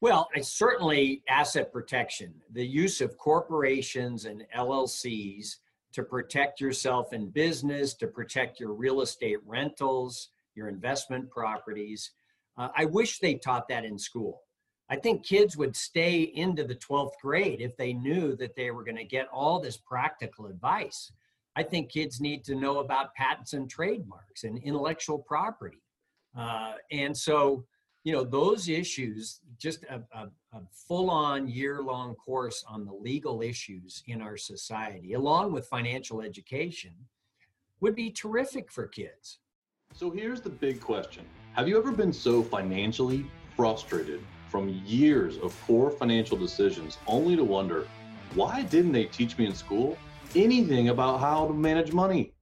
Well, I certainly asset protection, the use of corporations and LLCs to protect yourself in business, to protect your real estate rentals, your investment properties. Uh, I wish they taught that in school. I think kids would stay into the 12th grade if they knew that they were going to get all this practical advice. I think kids need to know about patents and trademarks and intellectual property. Uh, and so, you know, those issues, just a, a, a full on year long course on the legal issues in our society, along with financial education, would be terrific for kids. So here's the big question Have you ever been so financially frustrated from years of poor financial decisions only to wonder, why didn't they teach me in school anything about how to manage money?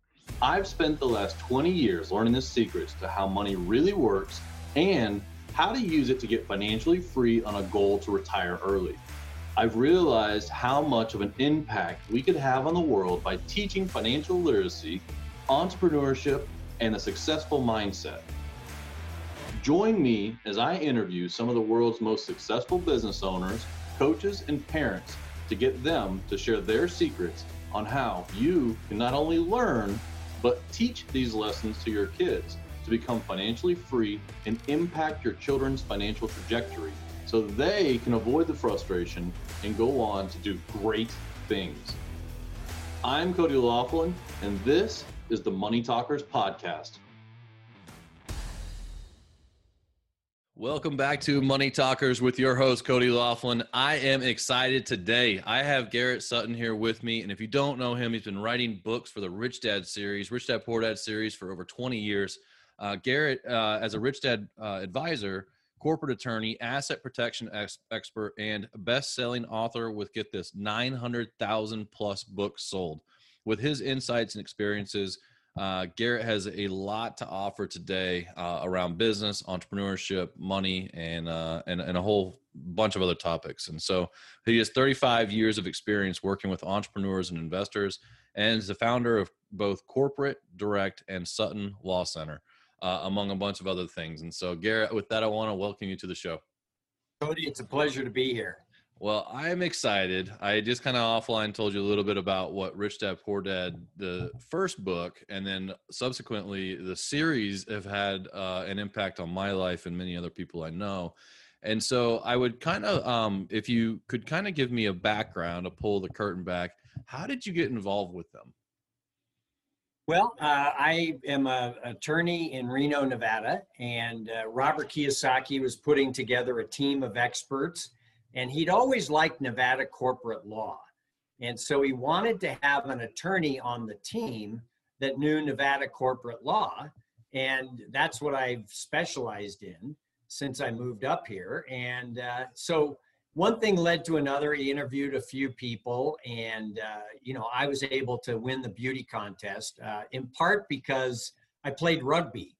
I've spent the last 20 years learning the secrets to how money really works and how to use it to get financially free on a goal to retire early. I've realized how much of an impact we could have on the world by teaching financial literacy, entrepreneurship, and a successful mindset. Join me as I interview some of the world's most successful business owners, coaches, and parents to get them to share their secrets on how you can not only learn, but teach these lessons to your kids to become financially free and impact your children's financial trajectory so they can avoid the frustration and go on to do great things. I'm Cody Laughlin, and this is the Money Talkers Podcast. Welcome back to Money Talkers with your host, Cody Laughlin. I am excited today. I have Garrett Sutton here with me. And if you don't know him, he's been writing books for the Rich Dad series, Rich Dad Poor Dad series for over 20 years. Uh, Garrett, uh, as a Rich Dad uh, advisor, corporate attorney, asset protection ex- expert, and best selling author with, get this, 900,000 plus books sold. With his insights and experiences, uh, Garrett has a lot to offer today uh, around business, entrepreneurship, money, and, uh, and and a whole bunch of other topics. And so he has 35 years of experience working with entrepreneurs and investors, and is the founder of both Corporate Direct and Sutton Law Center, uh, among a bunch of other things. And so, Garrett, with that, I want to welcome you to the show. Cody, it's a pleasure to be here. Well, I'm excited. I just kind of offline told you a little bit about what Rich Dad Poor Dad, the first book, and then subsequently the series have had uh, an impact on my life and many other people I know. And so I would kind of, um, if you could kind of give me a background a pull the curtain back, how did you get involved with them? Well, uh, I am an attorney in Reno, Nevada, and uh, Robert Kiyosaki was putting together a team of experts and he'd always liked Nevada corporate law. And so he wanted to have an attorney on the team that knew Nevada corporate law. And that's what I've specialized in since I moved up here. And uh, so one thing led to another. He interviewed a few people, and uh, you know, I was able to win the beauty contest uh, in part because I played rugby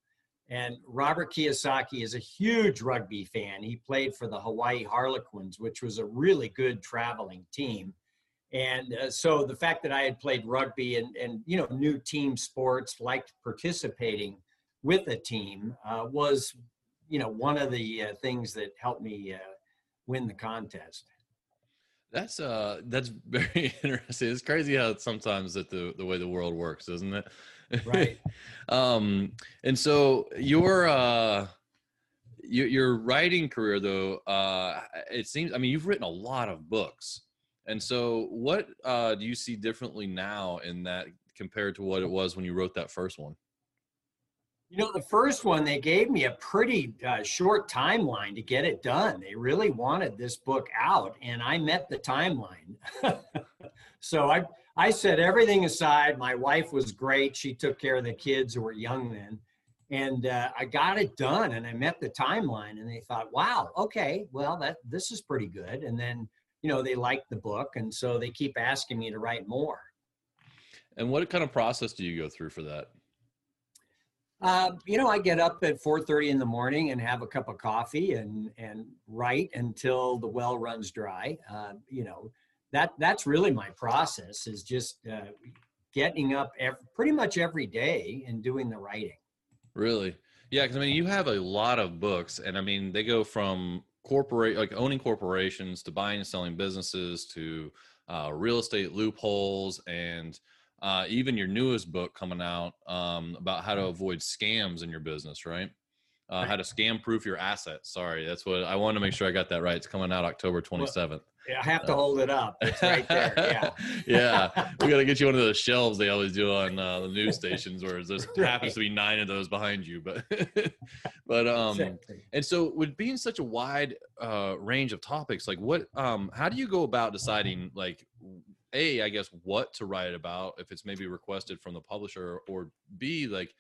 and Robert Kiyosaki is a huge rugby fan. He played for the Hawaii Harlequins, which was a really good traveling team. And uh, so the fact that I had played rugby and, and you know knew team sports, liked participating with a team, uh, was you know one of the uh, things that helped me uh, win the contest. That's uh that's very interesting. It's crazy how sometimes that the the way the world works, isn't it? Right. um, and so your uh, your, your writing career, though, uh, it seems. I mean, you've written a lot of books, and so what uh, do you see differently now in that compared to what it was when you wrote that first one? You know, the first one, they gave me a pretty uh, short timeline to get it done. They really wanted this book out, and I met the timeline. so I I set everything aside. My wife was great. She took care of the kids who were young then. And uh, I got it done and I met the timeline and they thought, wow, okay, well, that this is pretty good. And then, you know, they liked the book. And so they keep asking me to write more. And what kind of process do you go through for that? Uh, you know, I get up at 4:30 in the morning and have a cup of coffee and and write until the well runs dry. Uh, you know, that that's really my process is just uh, getting up every, pretty much every day and doing the writing really yeah because i mean you have a lot of books and i mean they go from corporate like owning corporations to buying and selling businesses to uh, real estate loopholes and uh, even your newest book coming out um, about how to avoid scams in your business right uh, how to scam proof your assets. Sorry, that's what I wanted to make sure I got that right. It's coming out October 27th. Yeah, I have to uh, hold it up. It's right there. Yeah. yeah. We got to get you one of those shelves they always do on uh, the news stations where there's right. happens to be nine of those behind you. But, but, um, exactly. and so with being such a wide uh, range of topics, like what, um, how do you go about deciding, like, A, I guess, what to write about if it's maybe requested from the publisher, or B, like,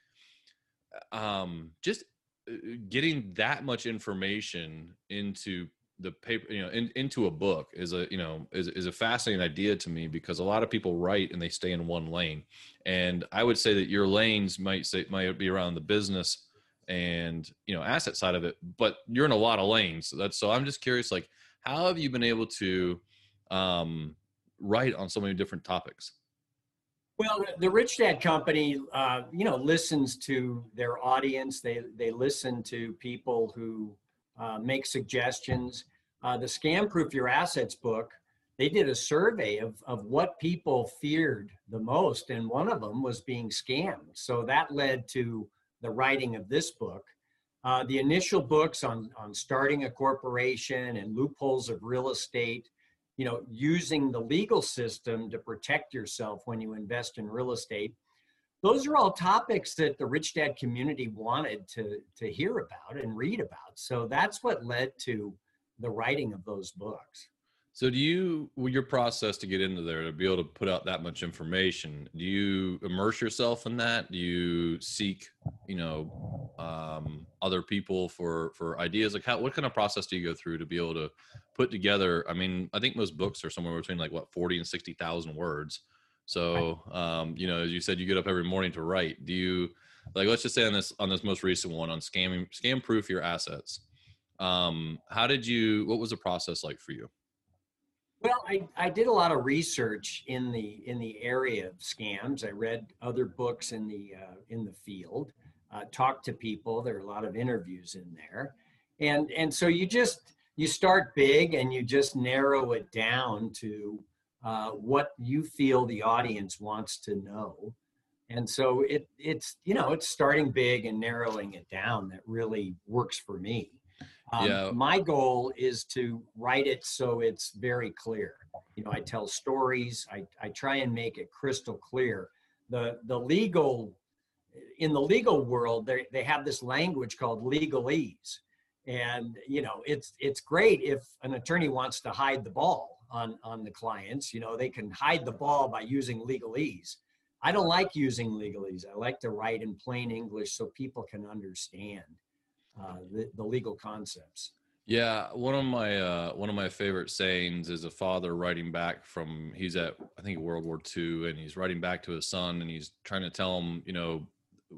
um, just uh, getting that much information into the paper you know in, into a book is a you know is, is a fascinating idea to me because a lot of people write and they stay in one lane. And i would say that your lanes might say might be around the business and you know asset side of it but you're in a lot of lanes. So that's so i'm just curious like how have you been able to um write on so many different topics well, the Rich Dad Company, uh, you know, listens to their audience. They they listen to people who uh, make suggestions. Uh, the Scam Proof Your Assets book, they did a survey of of what people feared the most, and one of them was being scammed. So that led to the writing of this book. Uh, the initial books on on starting a corporation and loopholes of real estate you know using the legal system to protect yourself when you invest in real estate those are all topics that the rich dad community wanted to to hear about and read about. So that's what led to the writing of those books so do you your process to get into there to be able to put out that much information? Do you immerse yourself in that? Do you seek, you know, um, other people for for ideas? Like how what kind of process do you go through to be able to put together? I mean, I think most books are somewhere between like what forty and sixty thousand words. So um, you know, as you said, you get up every morning to write. Do you like let's just say on this on this most recent one on scamming scam proof your assets? Um, how did you? What was the process like for you? Well, I, I did a lot of research in the in the area of scams. I read other books in the uh, in the field, uh, talked to people. There are a lot of interviews in there, and and so you just you start big and you just narrow it down to uh, what you feel the audience wants to know, and so it it's you know it's starting big and narrowing it down that really works for me. Um, yeah. My goal is to write it so it's very clear. You know, I tell stories. I, I try and make it crystal clear. The the legal in the legal world, they they have this language called legalese, and you know, it's it's great if an attorney wants to hide the ball on on the clients. You know, they can hide the ball by using legalese. I don't like using legalese. I like to write in plain English so people can understand uh, the, the legal concepts. Yeah, one of my uh, one of my favorite sayings is a father writing back from he's at I think World War II and he's writing back to his son and he's trying to tell him you know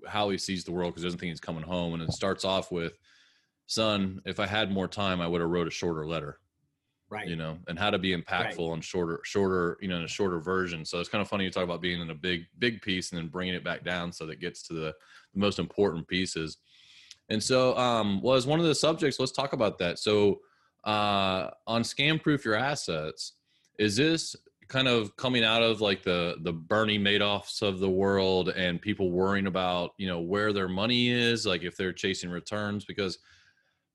how he sees the world because he doesn't think he's coming home and it starts off with son if I had more time I would have wrote a shorter letter right you know and how to be impactful right. and shorter shorter you know in a shorter version so it's kind of funny you talk about being in a big big piece and then bringing it back down so that it gets to the, the most important pieces and so, um, was one of the subjects. Let's talk about that. So, uh, on scam proof your assets, is this kind of coming out of like the the Bernie Madoffs of the world and people worrying about you know where their money is, like if they're chasing returns? Because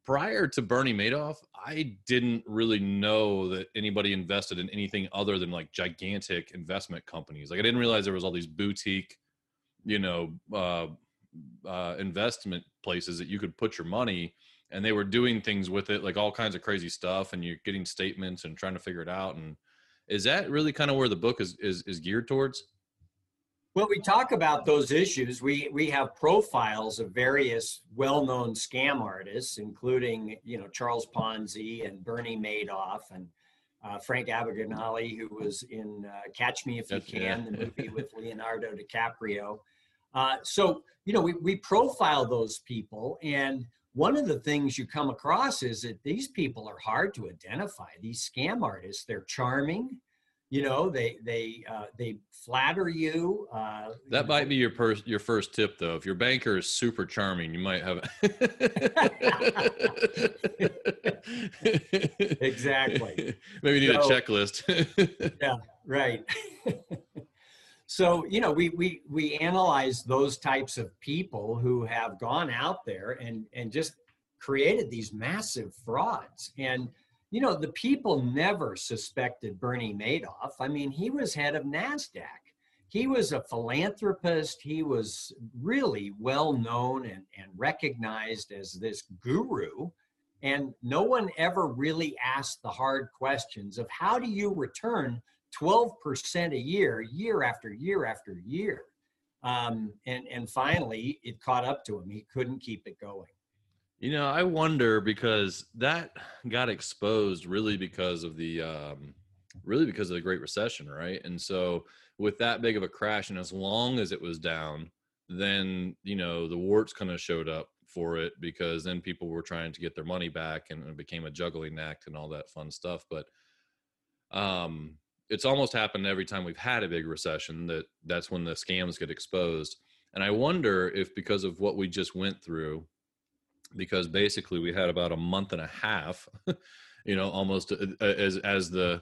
prior to Bernie Madoff, I didn't really know that anybody invested in anything other than like gigantic investment companies. Like I didn't realize there was all these boutique, you know, uh, uh, investment places that you could put your money and they were doing things with it like all kinds of crazy stuff and you're getting statements and trying to figure it out and is that really kind of where the book is is, is geared towards well we talk about those issues we we have profiles of various well-known scam artists including you know charles ponzi and bernie madoff and uh, frank abagnale who was in uh, catch me if you can yeah. the movie with leonardo dicaprio uh, so, you know, we, we profile those people. And one of the things you come across is that these people are hard to identify. These scam artists, they're charming. you know they they uh, they flatter you uh, that you might know. be your your first tip though if your banker is super charming you might have Exactly. maybe you need So- a checklist yeah. right so you know we we we analyze those types of people who have gone out there and and just created these massive frauds. And you know the people never suspected bernie madoff. I mean he was head of nasdaq. He was a philanthropist. He was really well known and, and recognized as this guru. And no one ever really asked the hard questions of how do you return 12% a year, year after year after year. Um, and, and finally, it caught up to him. He couldn't keep it going. You know, I wonder because that got exposed really because of the um, really because of the Great Recession, right? And so with that big of a crash, and as long as it was down, then you know the warts kind of showed up for it because then people were trying to get their money back, and it became a juggling act and all that fun stuff. But um, it's almost happened every time we've had a big recession that that's when the scams get exposed. And I wonder if because of what we just went through, because basically we had about a month and a half, you know, almost uh, uh, as as the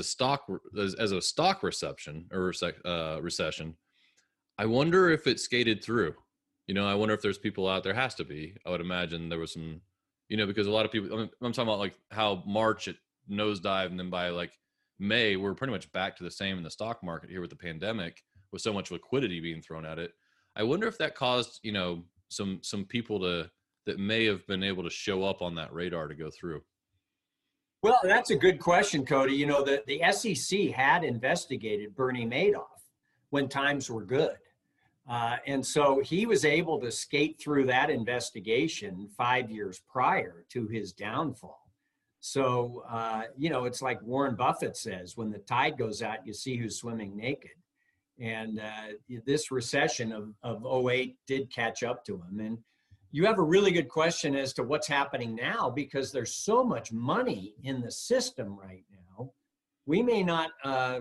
stock as, as a stock reception or uh, recession. I wonder if it skated through. You know, I wonder if there's people out there. Has to be. I would imagine there was some. You know, because a lot of people. I'm, I'm talking about like how March it nosedive, and then by like May, we're pretty much back to the same in the stock market here with the pandemic, with so much liquidity being thrown at it. I wonder if that caused you know some some people to that may have been able to show up on that radar to go through. Well, that's a good question, Cody. You know, the, the SEC had investigated Bernie Madoff when times were good. Uh, and so he was able to skate through that investigation five years prior to his downfall. So, uh, you know, it's like Warren Buffett says when the tide goes out, you see who's swimming naked. And uh, this recession of, of 08 did catch up to him. And you have a really good question as to what's happening now because there's so much money in the system right now. We may not uh,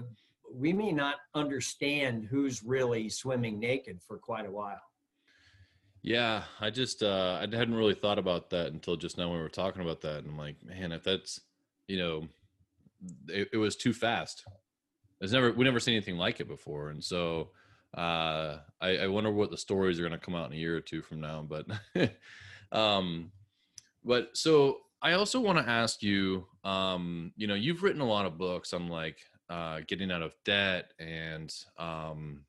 we may not understand who's really swimming naked for quite a while. Yeah, I just uh, I hadn't really thought about that until just now when we were talking about that, and I'm like, man, if that's you know, it, it was too fast. It's never we never seen anything like it before, and so uh, I, I wonder what the stories are going to come out in a year or two from now. But um, but so I also want to ask you, um, you know, you've written a lot of books on like uh, getting out of debt and um,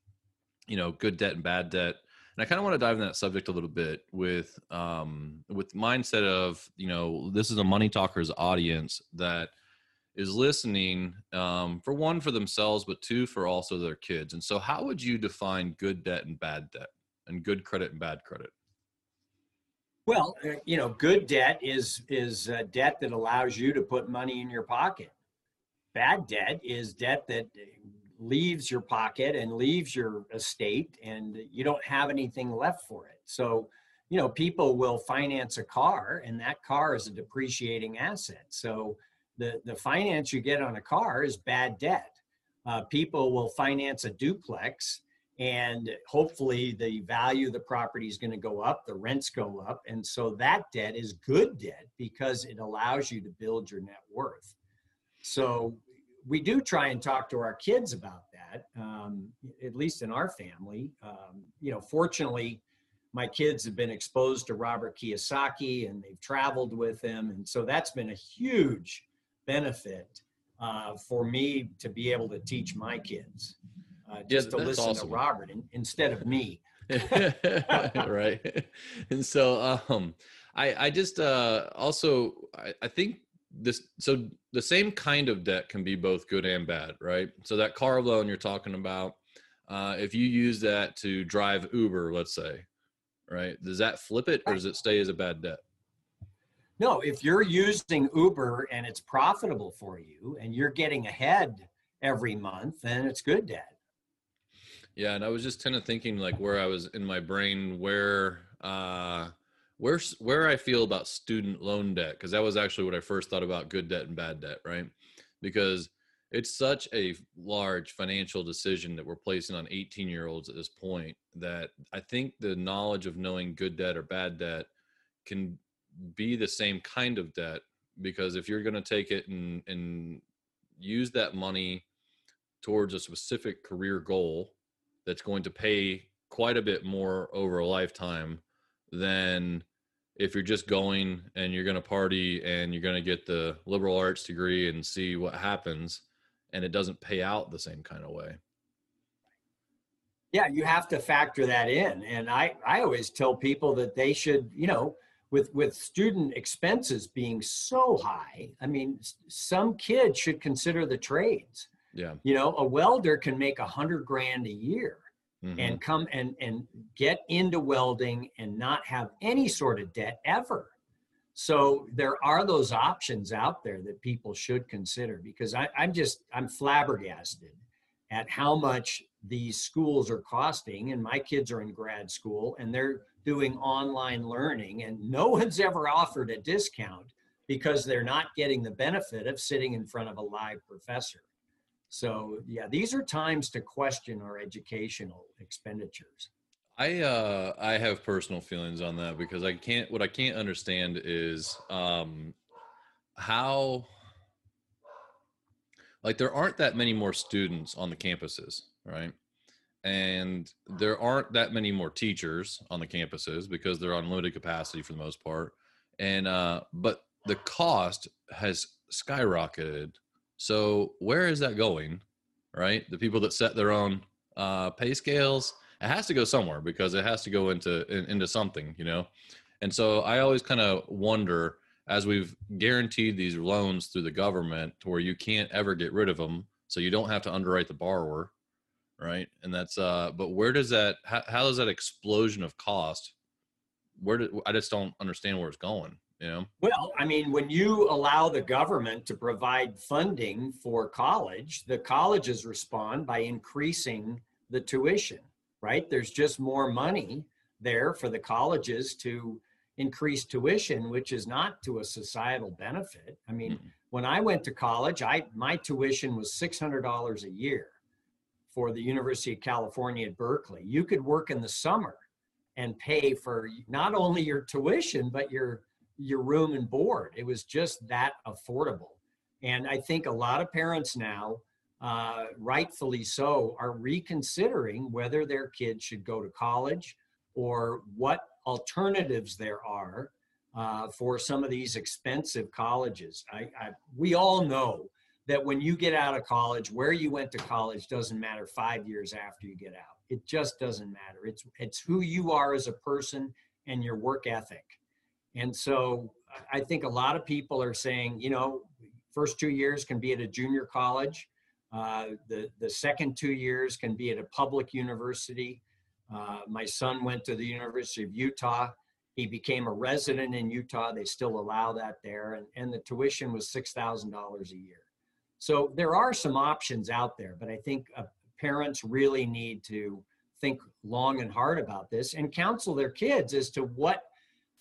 you know, good debt and bad debt and I kind of want to dive in that subject a little bit with um, with mindset of you know this is a money talkers audience that is listening um, for one for themselves, but two for also their kids. And so, how would you define good debt and bad debt, and good credit and bad credit? Well, uh, you know, good debt is is debt that allows you to put money in your pocket. Bad debt is debt that leaves your pocket and leaves your estate and you don't have anything left for it. So, you know, people will finance a car and that car is a depreciating asset. So, the, the finance you get on a car is bad debt. Uh, people will finance a duplex and hopefully the value of the property is going to go up, the rents go up. And so that debt is good debt because it allows you to build your net worth. So we do try and talk to our kids about that, um, at least in our family. Um, you know, fortunately, my kids have been exposed to Robert Kiyosaki and they've traveled with him. And so that's been a huge benefit uh, for me to be able to teach my kids. Uh, just to listen awesome. to Robert in, instead of me. right and so um i i just uh also I, I think this so the same kind of debt can be both good and bad right so that car loan you're talking about uh if you use that to drive uber let's say right does that flip it or does it stay as a bad debt No, if you're using Uber and it's profitable for you and you're getting ahead every month, then it's good debt. Yeah, and I was just kind of thinking like where I was in my brain, where uh, where where I feel about student loan debt, because that was actually what I first thought about good debt and bad debt, right? Because it's such a large financial decision that we're placing on 18 year olds at this point that I think the knowledge of knowing good debt or bad debt can be the same kind of debt because if you're going to take it and and use that money towards a specific career goal that's going to pay quite a bit more over a lifetime than if you're just going and you're going to party and you're going to get the liberal arts degree and see what happens and it doesn't pay out the same kind of way. Yeah you have to factor that in and i i always tell people that they should you know with with student expenses being so high i mean some kids should consider the trades. Yeah. You know a welder can make a hundred grand a year Mhm. and come and and get into welding and not have any sort of debt ever. So there are those options out there that people should consider because I, i'm just i'm flabbergasted at how much these schools are costing. And my kids are in grad school and they're doing online learning and no one's ever offered a discount because they're not getting the benefit of sitting in front of a live professor so yeah these are times to question our educational expenditures I uh I have personal feelings on that because I can't what I can't understand is um how like there aren't that many more students on the campuses, right? And there aren't that many more teachers on the campuses because they're on limited capacity for the most part. And uh but the cost has skyrocketed. So where is that going? Right? The people that set their own uh pay scales it has to go somewhere because it has to go into in, into something you know and so i always kind of wonder as we've guaranteed these loans through the government to where you can't ever get rid of them so you don't have to underwrite the borrower right and that's uh but where does that how, how does that explosion of cost where do i just don't understand where it's going you know Well, I mean, when you allow the government to provide funding for college, the colleges respond by increasing the tuition, right? There's just more money there for the colleges to increase tuition, which is not to a societal benefit. I mean, Mm-mm. when I went to college, I my tuition was $600 a year for the University of California at Berkeley. You could work in the summer and pay for not only your tuition but your your room and board. It was just that affordable. And I think a lot of parents now, uh, rightfully so, are reconsidering whether their kids should go to college or what alternatives there are uh, for some of these expensive colleges. I, I, we all know that when you get out of college, where you went to college doesn't matter five years after you get out. It just doesn't matter. It's it's who you are as a person and your work ethic. And so I think a lot of people are saying, you know, first two years can be at a junior college. Uh, the the second two years can be at a public university. Uh, my son went to the University of Utah. He became a resident in Utah. They still allow that there, and, and the tuition was six thousand dollars a year. So there are some options out there, but I think uh, parents really need to think long and hard about this and counsel their kids as to what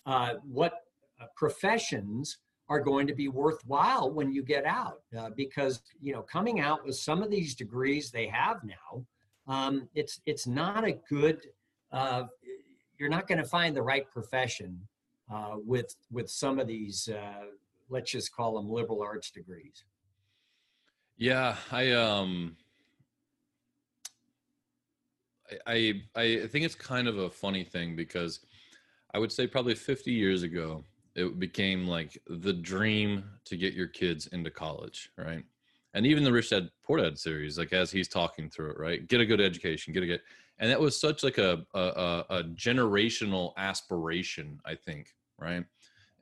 uh, what uh, professions are going to be worthwhile when you get out uh, because you know coming out with some of these degrees they have now um, it's it's not a good uh, you're not going to find the right profession uh, with with some of these uh, let's just call them liberal arts degrees. Yeah, I um I I I think it's kind of a funny thing because I would say probably 50 years ago it became like the dream to get your kids into college, right? And even the Rich Dad Poor Dad series, like as he's talking through it, right? Get a good education, get a good, and that was such like a a, a generational aspiration, I think, right?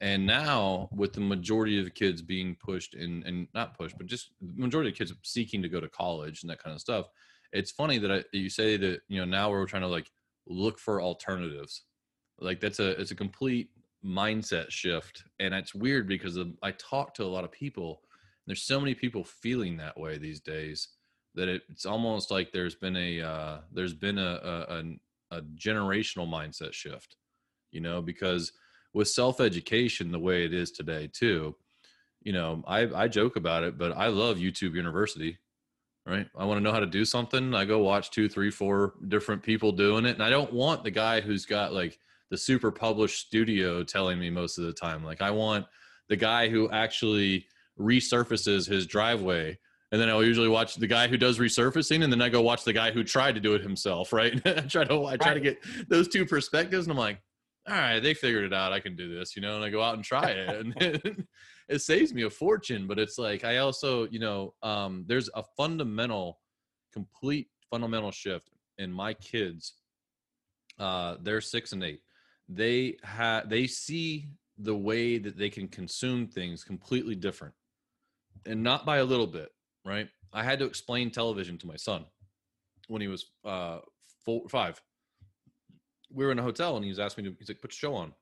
And now, with the majority of the kids being pushed in, and not pushed, but just majority of kids seeking to go to college and that kind of stuff, it's funny that, I, you say that you know now we're trying to like look for alternatives. Like that's a it's a complete mindset shift, and it's weird because I talk to a lot of people. There's so many people feeling that way these days that it, it's almost like there's been a uh, there's been a, a, a a generational mindset shift, you know, because with self education the way it is today too you know I, I joke about it but i love youtube university right? I want to know how to do something. I go watch two, three, four different people doing it. And I don't want the guy who's got like the super published studio telling me most of the time. Like I want the guy who actually resurfaces his driveway. And then I'll usually watch the guy who does resurfacing, and then I go watch the guy who tried to do it himself, right? I try to I try to get those two perspectives, and I'm like, all right, they figured it out. I can do this, you know, and I go out and try it. And it saves me a fortune, but it's like I also, you know, um, there's a fundamental, complete fundamental shift in my kids. Uh, they're six and eight. They have they see the way that they can consume things completely different, and not by a little bit, right? I had to explain television to my son when he was uh, four, five. We were in a hotel, and he was asking me to. He's like, "Put the show on."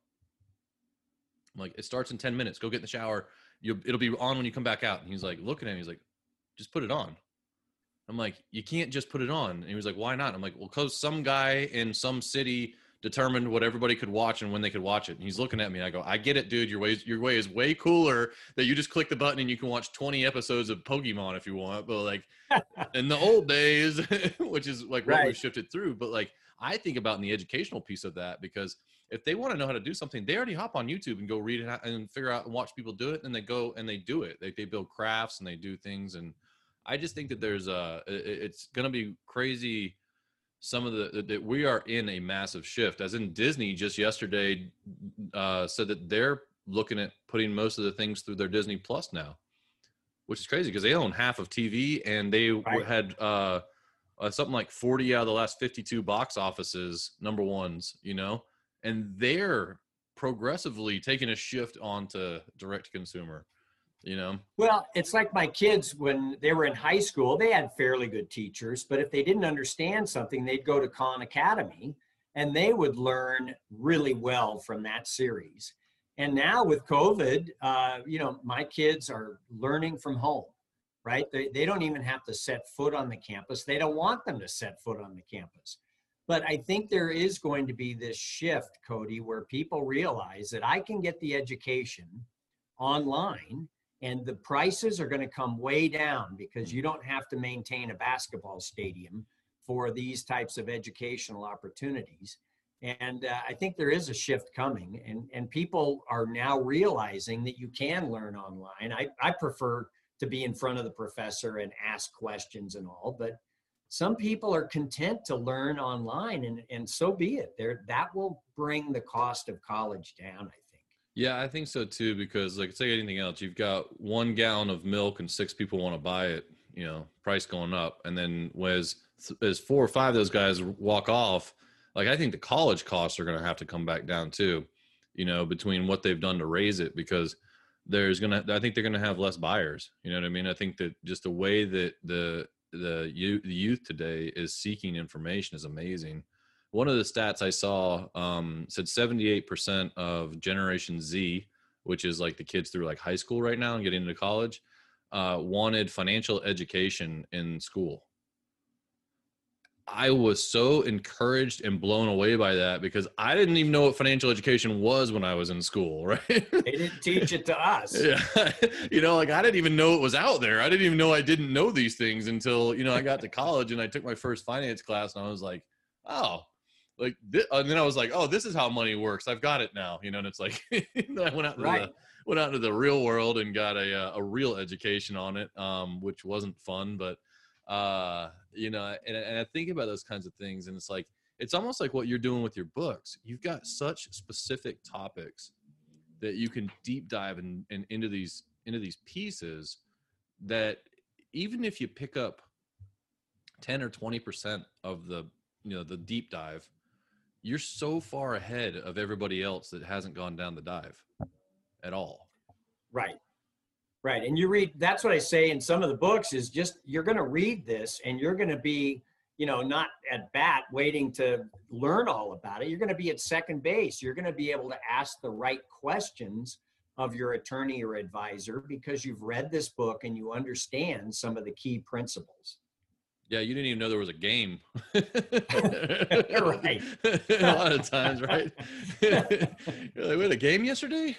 I'm like, it starts in 10 minutes. Go get in the shower. You'll, it'll be on when you come back out. And he's like, looking at me, he's like, just put it on. I'm like, you can't just put it on. And he was like, why not? I'm like, well, cause some guy in some city determined what everybody could watch and when they could watch it. And he's looking at me. I go, I get it, dude. Your way, your way is way cooler that you just click the button and you can watch 20 episodes of Pokemon if you want. But like in the old days, which is like what Right. we've shifted through. But like I think about in the educational piece of that because if they want to know how to do something, they already hop on YouTube and go read it and figure out and watch people do it, and they go and they do it. They they build crafts and they do things, and I just think that there's a it's going to be crazy. Some of the that we are in a massive shift. As in Disney just yesterday uh, said that they're looking at putting most of the things through their Disney Plus now, which is crazy because they own half of TV and they Right. had uh, uh, something like 40 out of the last 52 box offices number ones. You know and they're progressively taking a shift onto direct consumer you know Well, it's like my kids when they were in high school, they had fairly good teachers, but if they didn't understand something, they'd go to Khan Academy and they would learn really well from that series. And now with COVID, uh, you know, my kids are learning from home, right? They, they don't even have to set foot on the campus. They don't want them to set foot on the campus. But I think there is going to be this shift, Cody, where people realize that I can get the education online and the prices are going to come way down because you don't have to maintain a basketball stadium for these types of educational opportunities. And uh, i think there is a shift coming and and people are now realizing that you can learn online. I i prefer to be in front of the professor and ask questions and all but some people are content to learn online and and so be it. There that will bring the cost of college down i yeah i think so too because like it's anything else you've got one gallon of milk and six people want to buy it you know price going up and then as as four or five of those guys walk off like i think the college costs are going to have to come back down too you know between what they've done to raise it because there's gonna i think they're gonna have less buyers you know what i mean? I think that just the way that the the the youth today is seeking information is amazing one of the stats i saw um, said 78% of generation z which is like the kids through like high school right now and getting into college uh, wanted financial education in school I was so encouraged and blown away by that because I didn't even know what financial education was when I was in school, right? they didn't teach it to us yeah. you know, like I didn't even know it was out there. I didn't even know I didn't know these things until, you know, I got to college and I took my first finance class and I was like, oh, like, thi- and then I was like, oh, this is how money works. I've got it now, you know, and it's like, then I went out into Right. the, went out into the real world and got a, uh, a real education on it, um, which wasn't fun, but, uh, you know, and, and I think about those kinds of things and it's like, it's almost like what you're doing with your books. You've got such specific topics that you can deep dive in, in, into these into these pieces that even if you pick up 10 or 20% of the you know the deep dive you're so far ahead of everybody else that hasn't gone down the dive at all Right. Right. And you read, that's what I say in some of the books is just, you're going to read this and you're going to be, you know, not at bat waiting to learn all about it. You're going to be at second base. You're going to be able to ask the right questions of your attorney or advisor because you've read this book and you understand some of the key principles. Yeah you didn't even know there was a game Right. a lot of times right you're like we had a game yesterday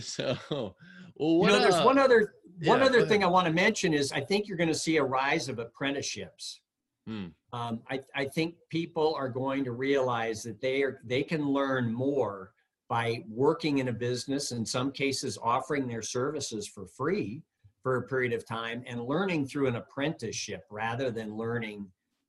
so well You know, there's uh, one other one Yeah, other thing I want to mention is I think you're going to see a rise of apprenticeships. Hmm. Um, I, I think people are going to realize that they are they can learn more by working in a business, in some cases offering their services for free for a period of time and learning through an apprenticeship rather than learning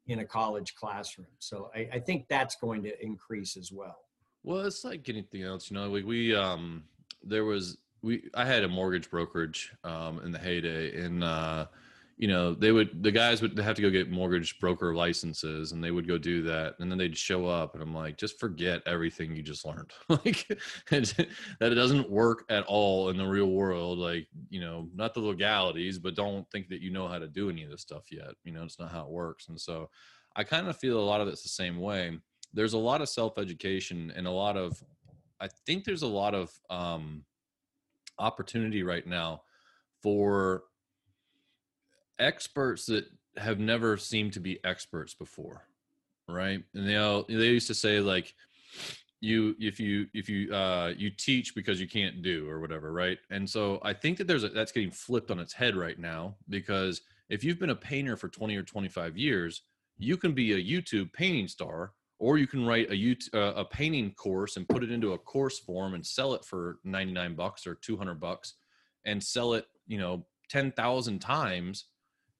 in a college classroom. So I, I think that's going to increase as well. Well, it's like anything else, you know. Like we, um, there was we. I had a mortgage brokerage um, in the heyday, and uh, you know, they would the guys would have to go get mortgage broker licenses, and they would go do that, and then they'd show up, and I'm like, just forget everything you just learned, like that it doesn't work at all in the real world. Like, you know, not the legalities, but don't think that you know how to do any of this stuff yet. You know, it's not how it works, and so I kind of feel a lot of it's the same way there's a lot of self-education and a lot of i think there's a lot of um, opportunity right now for experts that have never seemed to be experts before right? And they all they used to say like you if you if you uh you teach because you can't do or whatever right? And so i think that there's a that's getting flipped on its head right now because if you've been a painter for 20 or 25 years you can be a youtube painting star or you can write a YouTube, uh, a painting course and put it into a course form and sell it for 99 bucks or 200 bucks and sell it you know 10,000 times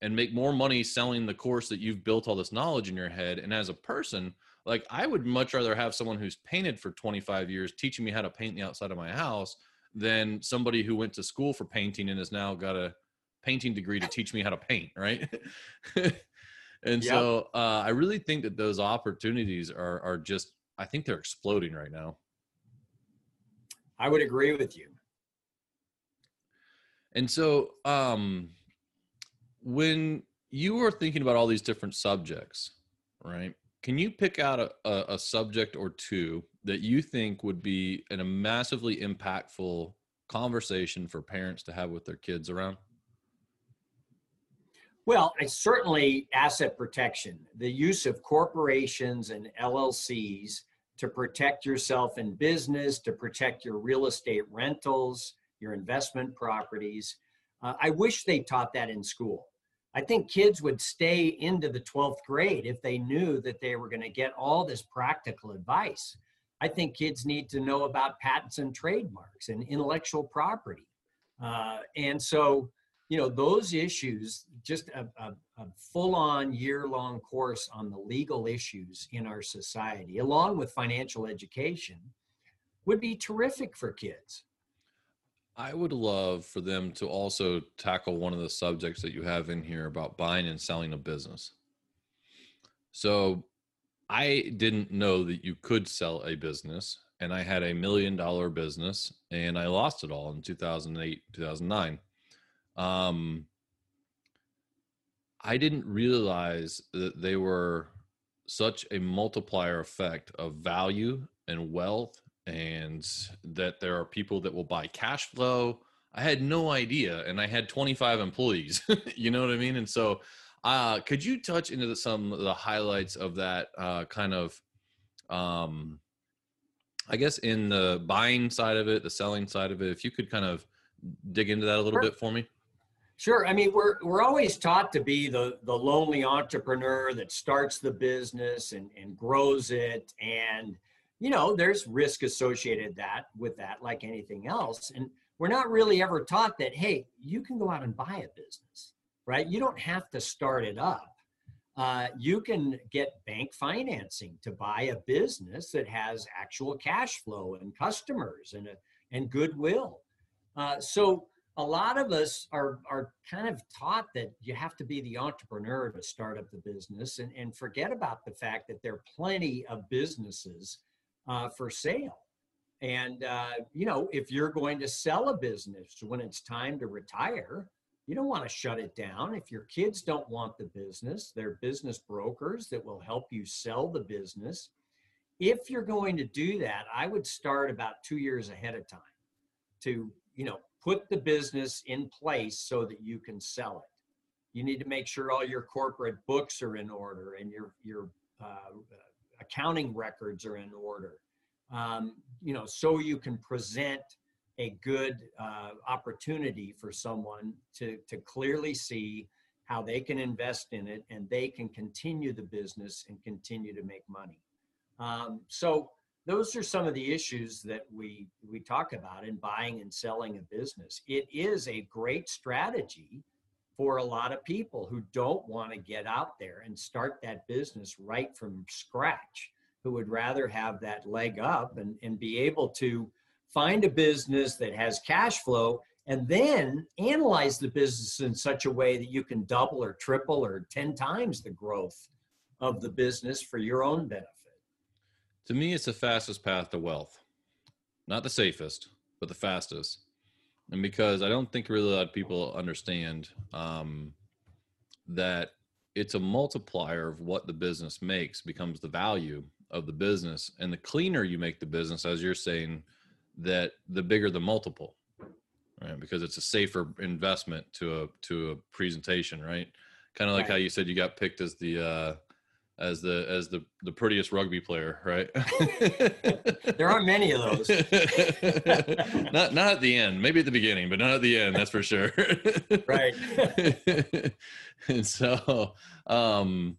and make more money selling the course that you've built all this knowledge in your head and as a person like I would much rather have someone who's painted for 25 years teaching me how to paint the outside of my house than somebody who went to school for painting and has now got a painting degree to teach me how to paint right and Yep. so uh, I really think that those opportunities are are just I think they're exploding right now. I would agree with you. And so um, when you were thinking about all these different subjects, right? Can you pick out a, a, a subject or two that you think would be an, a massively impactful conversation for parents to have with their kids around? Well, I certainly asset protection, the use of corporations and LLCs to protect yourself in business, to protect your real estate rentals, your investment properties. Uh, I wish they taught that in school. I think kids would stay into the 12th grade if they knew that they were going to get all this practical advice. I think kids need to know about patents and trademarks and intellectual property. Uh, and so, you know those issues just a, a, a full-on year-long course on the legal issues in our society along with financial education would be terrific for kids I would love for them to also tackle one of the subjects that you have in here about buying and selling a business. So I didn't know that you could sell a business, and I had a million dollar business, and I lost it all in 2008, 2009. Um, I didn't realize that they were such a multiplier effect of value and wealth and that there are people that will buy cash flow. I had no idea, and I had 25 employees. you know what I mean? And so, uh, could you touch into the, some of the highlights of that uh, kind of, um, I guess, in the buying side of it, the selling side of it? If you could kind of dig into that a little Sure. bit for me. Sure. I mean, we're we're always taught to be the the lonely entrepreneur that starts the business and and grows it, and you know, there's risk associated that with that, like anything else. And we're not really ever taught that. Hey, you can go out and buy a business, right? You don't have to start it up. Uh, you can get bank financing to buy a business that has actual cash flow and customers and a, and goodwill. Uh, so a lot of us are are kind of taught that you have to be the entrepreneur to start up the business and, and forget about the fact that there are plenty of businesses uh, for sale. And uh, you know if you're going to sell a business when it's time to retire you don't want to shut it down. If your kids don't want the business they're business brokers that will help you sell the business. If you're going to do that i would start about two years ahead of time to you know put the business in place so that you can sell it. You need to make sure all your corporate books are in order and your your uh, accounting records are in order. Um, you know, so you can present a good uh, opportunity for someone to, to clearly see how they can invest in it and they can continue the business and continue to make money. Um, so those are some of the issues that we we talk about in buying and selling a business. It is a great strategy for a lot of people who don't want to get out there and start that business right from scratch, who would rather have that leg up and, and be able to find a business that has cash flow and then analyze the business in such a way that you can double or triple or 10 times the growth of the business for your own benefit. To me, it's the fastest path to wealth. Not the safest, but the fastest. And because I don't think really a lot of people understand um, that it's a multiplier of what the business makes becomes the value of the business. And the cleaner you make the business, as you're saying, that the bigger the multiple, right? Because it's a safer investment to a to a presentation, right? Kind of like right. how you said you got picked as the uh, as the as the the prettiest rugby player, right? there aren't many of those. not not at the end, maybe at the beginning, but not at the end. That's for sure. right. and so, um,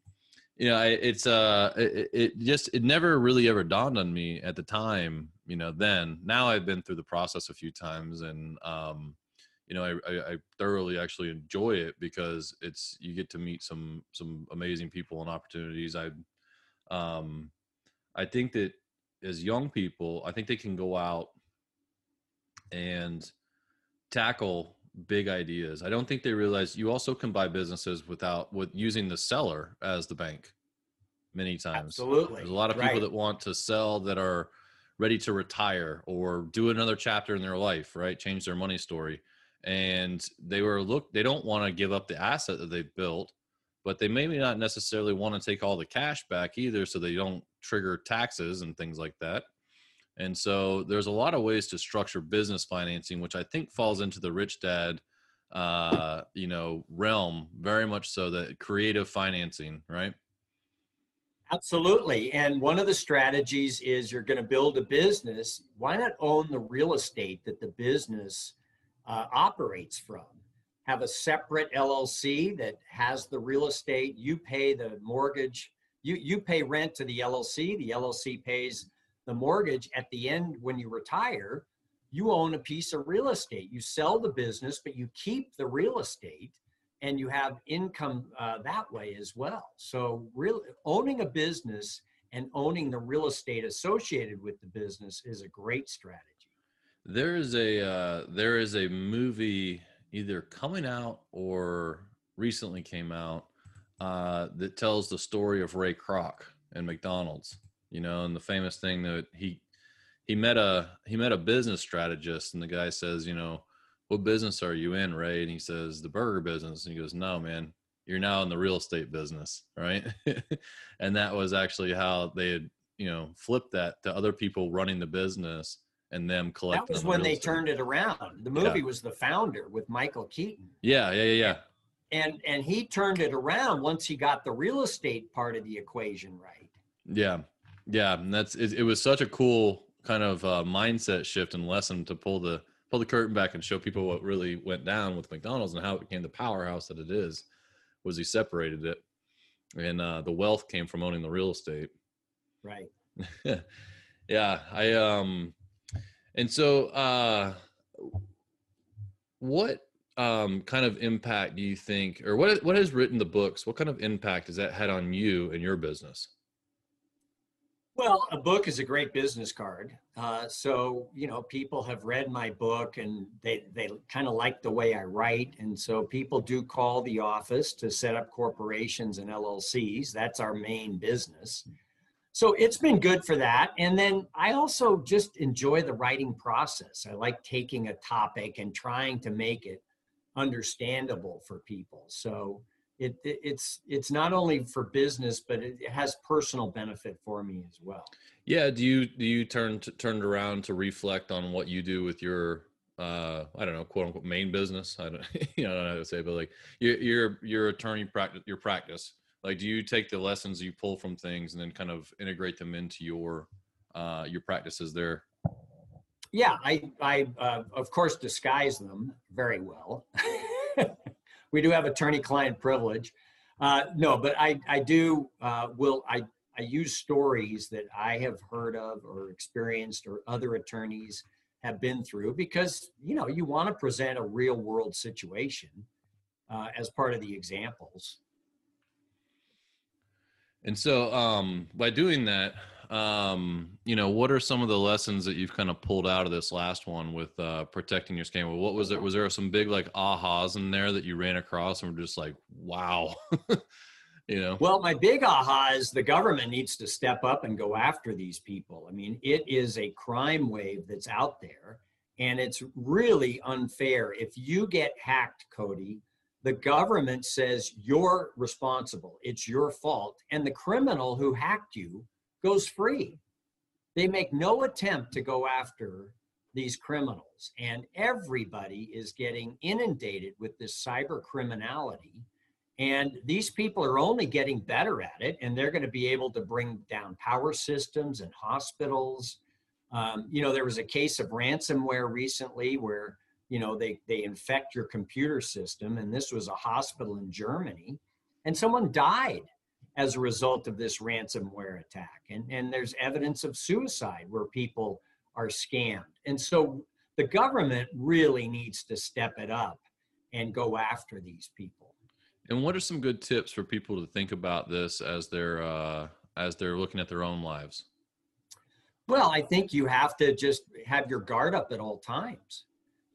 you know, it's uh, it, it just it never really ever dawned on me at the time. You know, then now I've been through the process a few times, and um, you know, I, I, I, thoroughly actually enjoy it because it's you get to meet some some amazing people and opportunities. I um I think that as young people, I think they can go out and tackle big ideas. I don't think they realize you also can buy businesses without with using the seller as the bank many times. Absolutely. There's a lot of people right. that want to sell that are ready to retire or do another chapter in their life, right? Change their money story and they were look they don't want to give up the asset that they've built but they maybe not necessarily want to take all the cash back either so they don't trigger taxes and things like that and so there's a lot of ways to structure business financing which i think falls into the rich dad uh you know realm very much so that creative financing right Absolutely. And one of the strategies is you're going to build a business. Why not own the real estate that the business uh, operates from. Have a separate LLC that has the real estate. You pay the mortgage. You you pay rent to the LLC. The LLC pays the mortgage. At the end, when you retire, you own a piece of real estate. You sell the business, but you keep the real estate, and you have income uh, that way as well. So, real owning a business and owning the real estate associated with the business is a great strategy. There is a uh, there is a movie either coming out or recently came out uh, that tells the story of Ray Kroc and McDonald's. You know, and the famous thing that he he met a he met a business strategist, and the guy says, you know, what business are you in, Ray? And he says, the burger business. And he goes, no, man, you're now in the real estate business, right? and that was actually how they had, you know, flipped that to other people running the business and them collecting. That was when they estate. turned it around. The movie yeah. was The Founder with Michael Keaton. Yeah, yeah, yeah, yeah. And and he turned it around once he got the real estate part of the equation right. Yeah, yeah, and that's it, it was such a cool kind of uh, mindset shift and lesson to pull the pull the curtain back and show people what really went down with McDonald's and how it became the powerhouse that it is. Was he separated it, and uh, the wealth came from owning the real estate. Right. yeah, I um and so, uh, what um, kind of impact do you think, or what what has written the books? What kind of impact has that had on you and your business? Well, a book is a great business card. Uh, so you know, people have read my book and they they kind of like the way I write, and so people do call the office to set up corporations and LLCs. That's our main business so it's been good for that. And then i also just enjoy the writing process. I like taking a topic and trying to make it understandable for people. So it, it it's it's not only for business but it has personal benefit for me as well. Yeah. Do you do you turn to, turn around to reflect on what you do with your uh i don't know quote unquote main business? I don't you know i don't know how to say but like your your your attorney practice your practice like do you take the lessons you pull from things and then kind of integrate them into your uh your practices there yeah, I, I uh, of course disguise them very well. we do have attorney-client privilege. Uh, no, but I, I do uh, will I, I use stories that I have heard of or experienced or other attorneys have been through because you know you want to present a real world situation uh, as part of the examples. And so, um, by doing that, um, you know, what are some of the lessons that you've kind of pulled out of this last one with uh, protecting your skin? What was it? Was there some big like ahas in there that you ran across and were just like, wow, you know? Well, my big aha is the government needs to step up and go after these people. I mean, it is a crime wave that's out there, and it's really unfair. If you get hacked, Cody, the government says you're responsible, it's your fault, and the criminal who hacked you goes free. They make no attempt to go after these criminals, and everybody is getting inundated with this cyber criminality. And these people are only getting better at it, and they're going to be able to bring down power systems and hospitals. Um, you know, there was a case of ransomware recently where you know they they infect your computer system, and this was a hospital in Germany, and someone died as a result of this ransomware attack. And, and there's evidence of suicide where people are scammed. And so the government really needs to step it up and go after these people. And what are some good tips for people to think about this as they're uh, as they're looking at their own lives? Well, I think you have to just have your guard up at all times.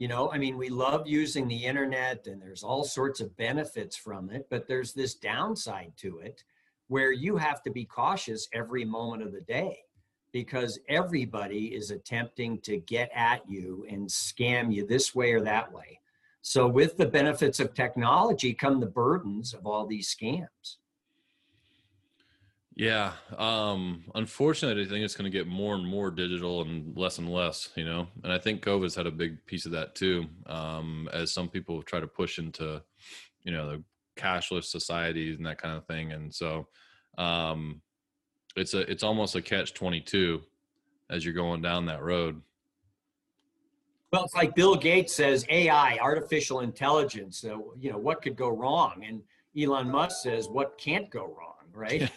You know, I mean, we love using the internet and there's all sorts of benefits from it, but there's this downside to it where you have to be cautious every moment of the day because everybody is attempting to get at you and scam you this way or that way. So, with the benefits of technology come the burdens of all these scams. Yeah. Um, unfortunately, I think it's going to get more and more digital and less and less, you know, and I think COVID's had a big piece of that too. Um, as some people try to push into, you know, the cashless societies and that kind of thing. And so um, it's a it's almost a catch twenty two as you're going down that road. Well, it's like Bill Gates says AI, artificial intelligence. So, you know, what could go wrong? And Elon Musk says what can't go wrong, right?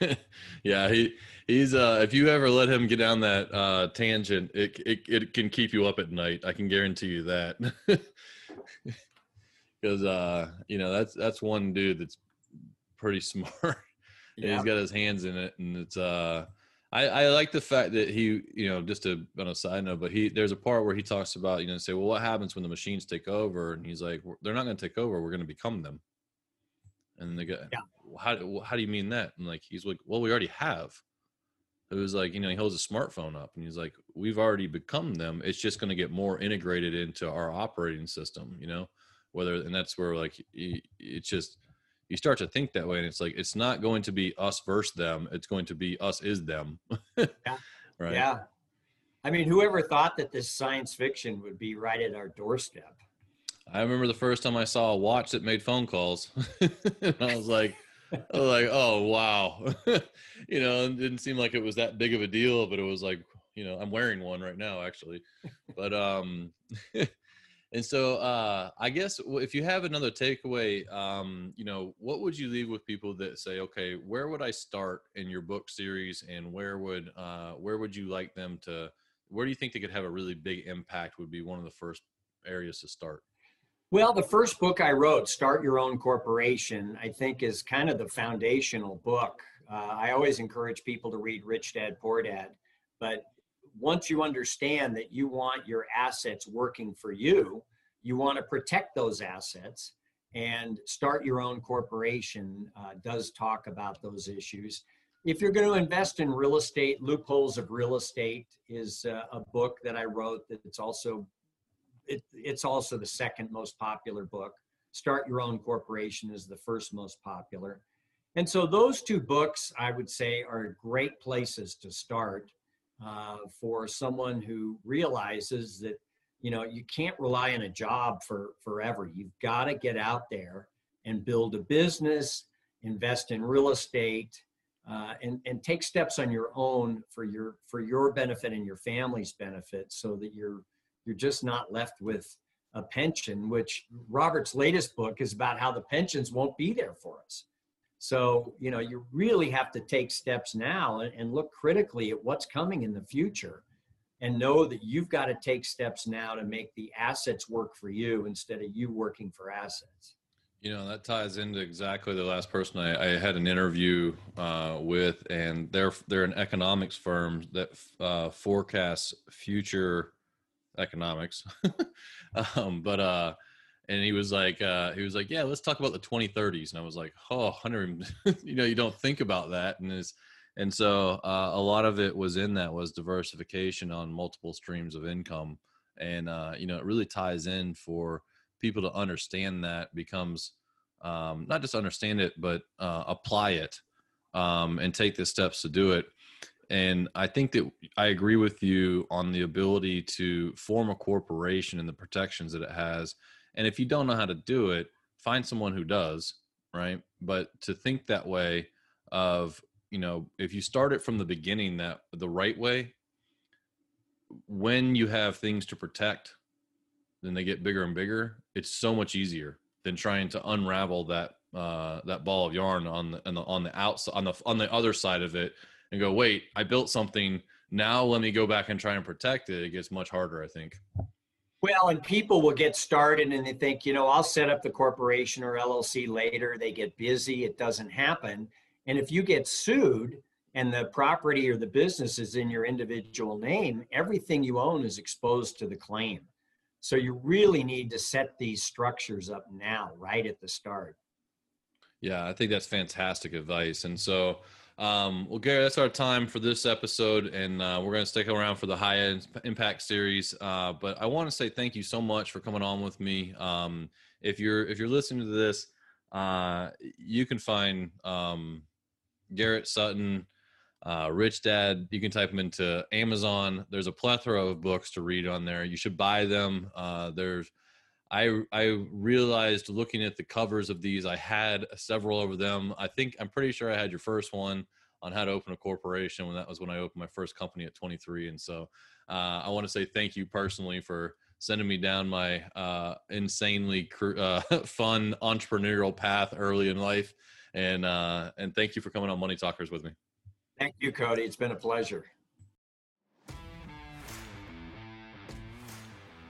yeah, he he's uh if you ever let him get down that uh tangent, it it it can keep you up at night. I can guarantee you that. Cuz uh you know, that's that's one dude that's pretty smart. Yeah. he's got his hands in it, and it's uh, I, I like the fact that he, you know, just to on a side note, but he there's a part where he talks about, you know, say, well, what happens when the machines take over? And he's like, they're not going to take over. We're going to become them. And they go, yeah. how how do you mean that? And like he's like, well, we already have. It was like, you know, he holds a smartphone up and he's like, we've already become them. It's just going to get more integrated into our operating system, you know, whether, and that's where like, it's just, you start to think that way and it's like it's not going to be us versus them it's going to be us is them yeah right yeah i mean whoever thought that this science fiction would be right at our doorstep i remember the first time i saw a watch that made phone calls and i was like I was like oh wow you know it didn't seem like it was that big of a deal but it was like you know i'm wearing one right now actually but um And so, uh, I guess if you have another takeaway, um, you know, what would you leave with people that say, okay, where would I start in your book series, and where would uh, where would you like them to? Where do you think they could have a really big impact? Would be one of the first areas to start. Well, the first book I wrote, Start Your Own Corporation, I think is kind of the foundational book. Uh, I always encourage people to read Rich Dad Poor Dad, but once you understand that you want your assets working for you, you want to protect those assets and start your own corporation uh, does talk about those issues. If you're going to invest in real estate, Loopholes of Real Estate is uh, a book that I wrote that it's also it, it's also the second most popular book. Start Your Own Corporation is the first most popular. And so those two books, I would say, are great places to start uh, for someone who realizes that you know you can't rely on a job for forever you've got to get out there and build a business invest in real estate uh, and and take steps on your own for your for your benefit and your family's benefit, so that you're you're just not left with a pension. Which Robert's latest book is about how the pensions won't be there for us. So you know you really have to take steps now and, look critically at what's coming in the future, and know that you've got to take steps now to make the assets work for you instead of you working for assets. You know, that ties into exactly the last person I, I had an interview uh, with, and they're they're an economics firm that uh, forecasts future economics. um, but uh, and he was like, uh, he was like, yeah, let's talk about the 2030s, and I was like, oh, you know, you don't think about that, and is and so uh, a lot of it was in that was diversification on multiple streams of income, and uh, you know, it really ties in for people to understand that becomes um, not just understand it but uh, apply it um, and take the steps to do it and i think that i agree with you on the ability to form a corporation and the protections that it has. And if you don't know how to do it find someone who does right? But to think that way of you know if you start it from the beginning that the right way when you have things to protect then they get bigger and bigger it's so much easier than trying to unravel that uh, that ball of yarn on the, on the on the outside on the on the other side of it and go wait i built something. Now let me go back and try and protect it. It gets much harder i think. Well and people will get started and they think you know i'll set up the corporation or llc later. They get busy. It doesn't happen. And if you get sued and the property or the business is in your individual name everything you own is exposed to the claim. So you really need to set these structures up now, right at the start. Yeah, I think that's fantastic advice. And so, um, well, Gary, that's our time for this episode, and uh, we're going to stick around for the high end impact series. Uh, but I want to say thank you so much for coming on with me. Um, if you're if you're listening to this, uh, you can find um, Garrett Sutton uh, Rich Dad, you can type them into Amazon. There's a plethora of books to read on there. You should buy them. Uh, there's, I I realized looking at the covers of these, I had several of them. I think I'm pretty sure I had your first one on how to open a corporation when that was when I opened my first company at 23. And so uh, I want to say thank you personally for sending me down my uh, insanely uh, fun entrepreneurial path early in life. And uh, and thank you for coming on Money Talkers with me. Thank you, Cody. It's been a pleasure.